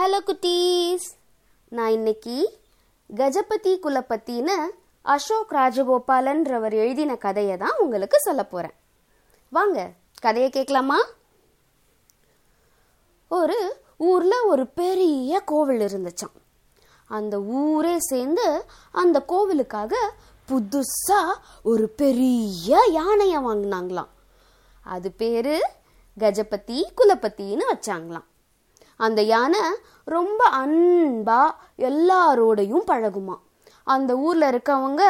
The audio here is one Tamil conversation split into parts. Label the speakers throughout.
Speaker 1: ஹலோ குட்டீஸ். நான் இன்னைக்கு கஜபதி குலபத்தின்னு அசோக் ராஜகோபாலன்றவர் எழுதின கதையை தான் உங்களுக்கு சொல்ல போகிறேன் வாங்க கதையை கேட்கலாமா? ஒரு ஊரில் ஒரு பெரிய கோவில் இருந்துச்சாம். அந்த ஊரே சேர்ந்து அந்த கோவிலுக்காக புதுசாக ஒரு பெரிய யானையை வாங்கினாங்களாம். அது பேர் கஜபதி குலபத்தின்னு வச்சாங்களாம். அந்த யானை ரொம்ப அன்பா எல்லாரோடையும் பழகுமா. அந்த ஊர்ல இருக்கவங்க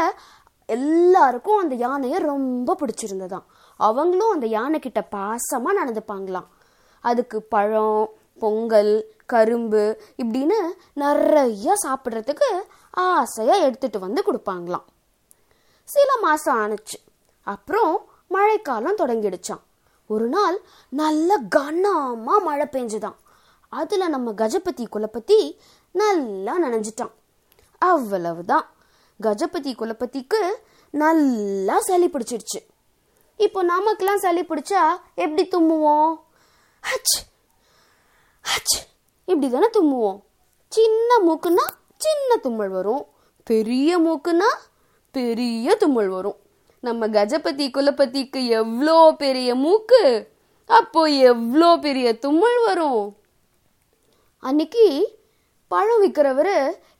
Speaker 1: எல்லாருக்கும் அந்த யானையை ரொம்ப பிடிச்சிருந்ததாம். அவங்களும் அந்த யானை கிட்ட பாசமா நடந்துப்பாங்களாம். அதுக்கு பழம் பொங்கல் கரும்பு இப்படின்னு நிறைய சாப்பிட்றதுக்கு ஆசையா எடுத்துட்டு வந்து கொடுப்பாங்களாம். சில மாசம் ஆனுச்சு அப்புறம் மழைக்காலம் தொடங்கிடுச்சான் ஒரு நாள் நல்ல கனமா மழை பெஞ்சுதான் அதில் நம்ம கஜபதி குலபதி நல்லா நனைஞ்சிட்டான். அவ்வளவுதான். கஜபதி குலபதிக்கு நல்லா சளி பிடிச்சிடுச்சு. இப்போ நமக்கெல்லாம் சளி பிடிச்சா எப்படி தும்முவோம்? ஹச் ஹச் இப்படி தானே தும்முவோம். சின்ன மூக்குன்னா சின்ன தும்மல் வரும். பெரிய மூக்குன்னா பெரிய தும்மல் வரும். நம்ம கஜபதி குலபதிக்கு எவ்வளோ பெரிய மூக்கு? அப்போ எவ்வளோ பெரிய தும்மல் வரும்? அன்னைக்கு பழம் விற்கிறவர்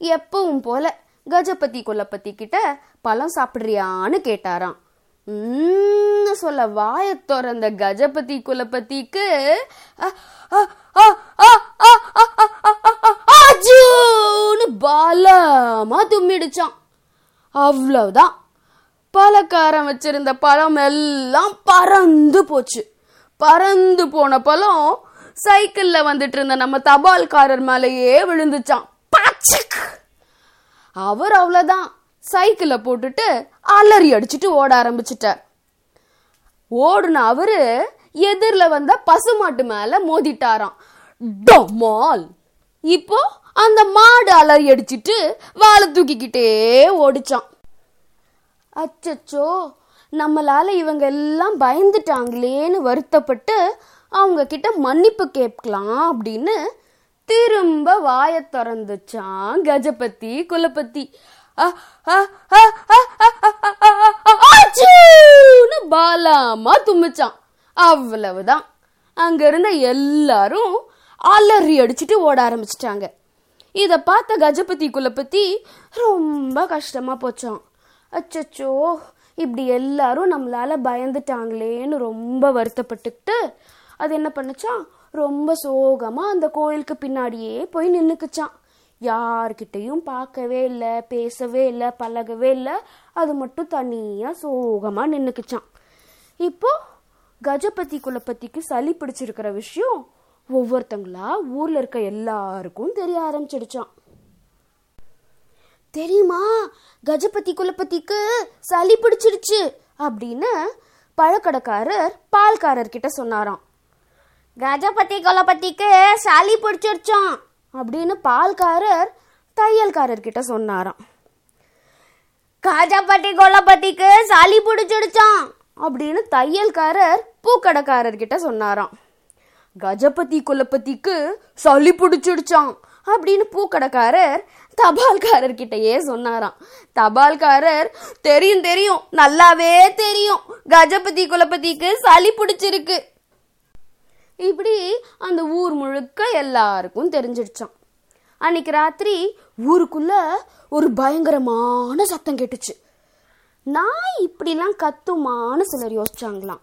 Speaker 1: எப்பவும் போல கஜபதி கொல்லப்பத்தி கிட்ட பழம் சாப்பிட்றியான்னு கேட்டாராம் சொல்ல வாய திறந்த கஜபதி குலபதிக்கு பலமா தும்மிடுச்சான் அவ்வளவுதான் பலக்காரம் வச்சிருந்த பழம் எல்லாம் பறந்து போச்சு பறந்து போன பழம் சைக்கிள்ல வந்துட்டு இருந்த நம்ம தபால்காரர் மேலேயே விழுந்துச்சான் அவர் அவ்வளவுதான். சைக்கிளை போட்டுட்டு அலறி அடிச்சுட்டு ஓட ஆரம்பிச்சிட்டார். ஓடுன அவரு எதிர்ல வந்த பசுமாட்டு மேல மோதிட்டாராம். டமால்! இப்போ அந்த மாடு அலறி அடிச்சிட்டு வாழை தூக்கிக்கிட்டே ஓடிச்சான் அச்சச்சோ! நம்மளால இவங்க எல்லாம் பயந்துட்டாங்களேன்னு வருத்தப்பட்டு அவங்க கிட்ட மன்னிப்பு கேட்கலாம் அப்படின்னு திரும்ப வாய திறந்துச்சான் கஜபதி குலபதி பாலாமா தும்பிச்சான் அவ்வளவுதான் அங்க இருந்த எல்லாரும் அலறி அடிச்சுட்டு ஓட ஆரம்பிச்சிட்டாங்க இதை பார்த்த கஜபதி குலபதி ரொம்ப கஷ்டமா போச்சான் அச்சச்சோ இப்படி எல்லாரும் நம்மளால பயந்துட்டாங்களேன்னு ரொம்ப வருத்தப்பட்டுக்கிட்டு அது என்ன பண்ணுச்சான் ரொம்ப சோகமாக அந்த கோயிலுக்கு பின்னாடியே போய் நின்றுக்குச்சான் யார்கிட்டயும் பார்க்கவே இல்லை பேசவே இல்லை பழகவே இல்லை. அது மட்டும் தனியாக சோகமாக நின்றுக்குச்சான் இப்போ கஜபதி குலபதிக்கு சளி பிடிச்சிருக்கிற விஷயம் ஒவ்வொருத்தங்களா ஊர்ல இருக்க எல்லாருக்கும் தெரிய ஆரம்பிச்சிடுச்சான் தெரியுமா? கஜபதி குலபதிக்கு சளி பிடிச்சிருச்சு அப்படின்னு பழக்கடைக்காரர் பால்காரர்கிட்ட சொன்னாராம். கஜபதி கொலபதிக்கு சளி பிடிச்சிருச்சோம் அப்படின்னு பால்காரர் தையல்காரர் கிட்ட சொன்னாராம். கஜபதி குலபதிக்கு சளி பிடிச்சிடுச்சான் அப்படின்னு தையல்காரர் பூக்கடைக்காரர் கிட்ட சொன்னாராம். கஜபதி குலபதிக்கு சளி பிடிச்சிடுச்சான் அப்படின்னு பூக்கடைக்காரர் தபால்காரர் கிட்டயே சொன்னாராம். தபால்காரர் தெரியும் தெரியும் நல்லாவே தெரியும். கஜபதி குலபதிக்கு சளி பிடிச்சிருக்கு. அந்த ஊர் முழுக்க எல்லாருக்கும் தெரிஞ்சிடுச்சான் அன்னைக்கு ராத்திரி ஊருக்குள்ள ஒரு பயங்கரமான சத்தம் கேட்டுச்சு. நாய் இப்படிலாம் கத்துமான்னு சிலர் யோசிச்சாங்களாம்.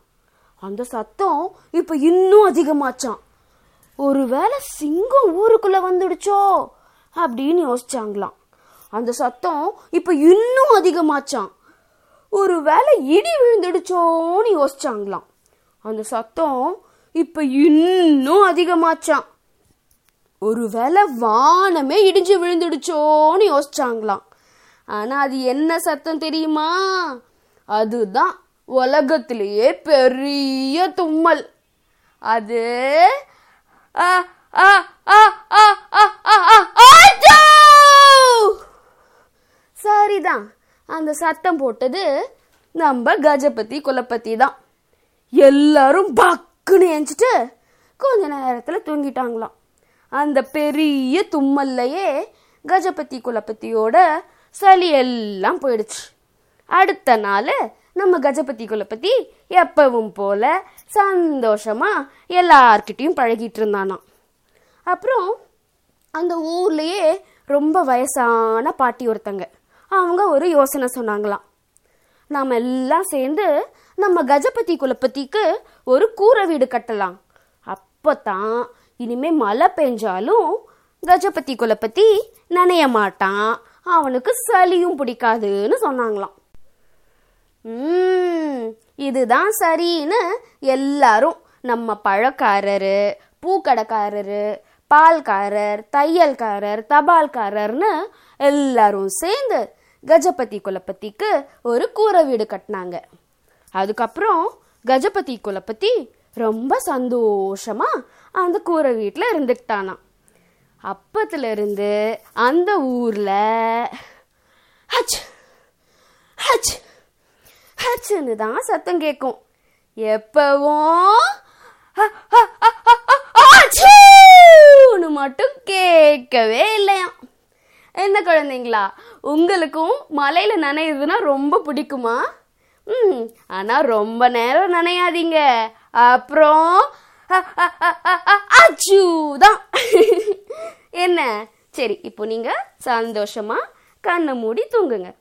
Speaker 1: அந்த சத்தம் இப்ப இன்னும் அதிகமாச்சான் ஒருவேளை சிங்கம் ஊருக்குள்ள வந்துடுச்சோ அப்படின்னு யோசிச்சாங்களாம். அந்த சத்தம் இப்ப இன்னும் அதிகமாச்சான் ஒருவேளை இடி விழுந்துடுச்சோன்னு யோசிச்சாங்களாம். அந்த சத்தம் இப்ப இன்னும் அதிகமாச்சான் ஒருவேளை வானமே இடிஞ்சு விழுந்துடுச்சோன்னு யோசிச்சாங்களாம். ஆனா அது என்ன சத்தம் தெரியுமா? அதுதான் உலகத்திலேயே பெரிய தும்மல். அது ஆ, ஆ, ஆ, ஆ, ஆ, ஆ, ஆ, சரிதான். அந்த சத்தம் போட்டது நம்ம கஜபதி குலப்பத்தி தான். எல்லாரும் டக்குன்னு எஞ்சிட்டு கொஞ்ச நேரத்தில் தூங்கிட்டாங்களாம். அந்த பெரிய தும்மல்லையே கஜபதி குலபதியோட சளி எல்லாம் போயிடுச்சு. அடுத்த நாள் நம்ம கஜபதி குலபதி எப்பவும் போல சந்தோஷமா எல்லார்கிட்டையும் பழகிட்டு இருந்தானாம். அப்புறம் அந்த ஊர்லேயே ரொம்ப வயசான பாட்டி ஒருத்தங்க. அவங்க ஒரு யோசனை சொன்னாங்களாம். நாம எல்லாம் சேர்ந்து நம்ம கஜபதி குலபதிக்கு ஒரு கூரை வீடு கட்டலாம். அப்பதான் இனிமே மழை பெஞ்சாலும் கஜபதி குலபதி நனைய மாட்டான். அவனுக்கு சளியும் பிடிக்காதுன்னு சொன்னாங்களாம். இதுதான் சரின்னு எல்லாரும் நம்ம பழக்காரரு பூக்கடைக்காரரு பால்காரர் தையல்காரர் தபால்காரர்னு எல்லாரும் சேர்ந்து கஜபதி குலபதிக்கு ஒரு கூரை வீடு கட்டினாங்க அதுக்கப்புறம் கஜபதி குலபதி ரொம்ப சந்தோஷமா அந்த கூரை வீட்டில் இருந்துக்கிட்டானா அப்பத்துல இருந்து அந்த ஊர்ல ஹச் ஹச் ஹச்சுன்னு தான் சத்தம் கேட்கும் எப்பவும் மட்டும் கேட்கவே சின்ன குழந்தைங்களா? உங்களுக்கும் மலையில் நனையுதுன்னா ரொம்ப பிடிக்குமா? ம் ஆனா ரொம்ப நேரம் நனையாதீங்க. அப்புறம் அ- தான் என்ன? சரி இப்போ நீங்கள் சந்தோஷமா கண்ணை மூடி தூங்குங்க.